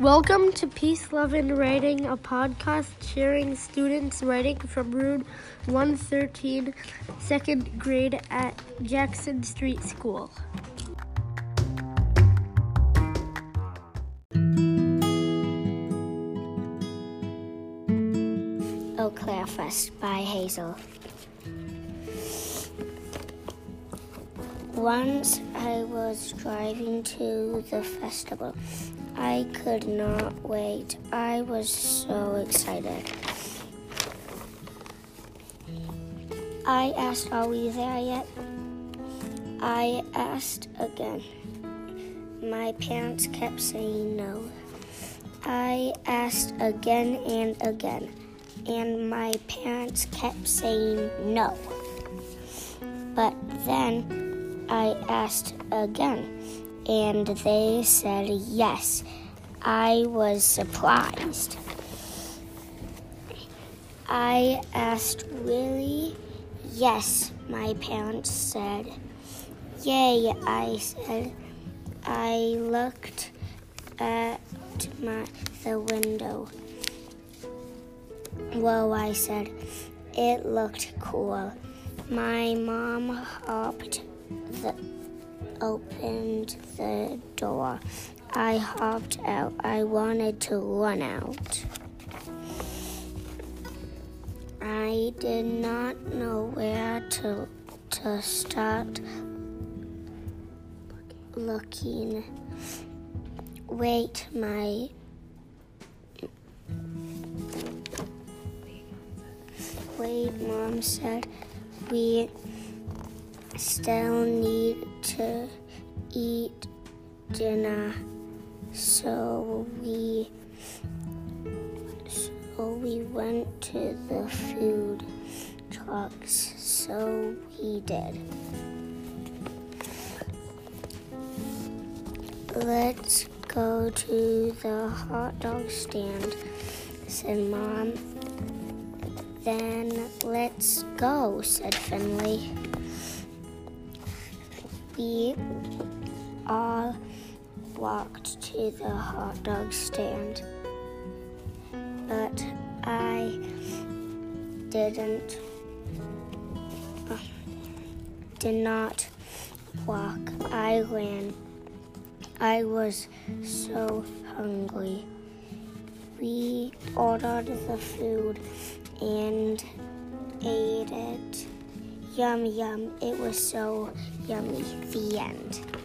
Welcome to Peace, Love, and Writing, a podcast sharing students writing from Room 113, second grade at Jackson Street School. Eau Claire Fest by Hazel. Once I was driving to the festival. I could not wait. I was so excited. I asked, Are we there yet? I asked again. My parents kept saying no. I asked again and again, and my parents kept saying no. But then I asked again, and they said yes. I was surprised. I asked, Really? Yes, my parents said. Yay, I said. I looked at my, the window. Whoa, I said. It looked cool. My mom hopped the opened the door. I hopped out. I wanted to run out. I did not know where to to start looking. Wait, my Wait, mom said we still need to eat dinner. So we so we went to the food trucks. So we did. Let's go to the hot dog stand, said Mom. Then let's go, said Finley. We all walked to the hot dog stand, but I didn't, uh, did not walk. I ran. I was so hungry. We ordered the food and ate it. Yum, yum. It was so yummy. The end.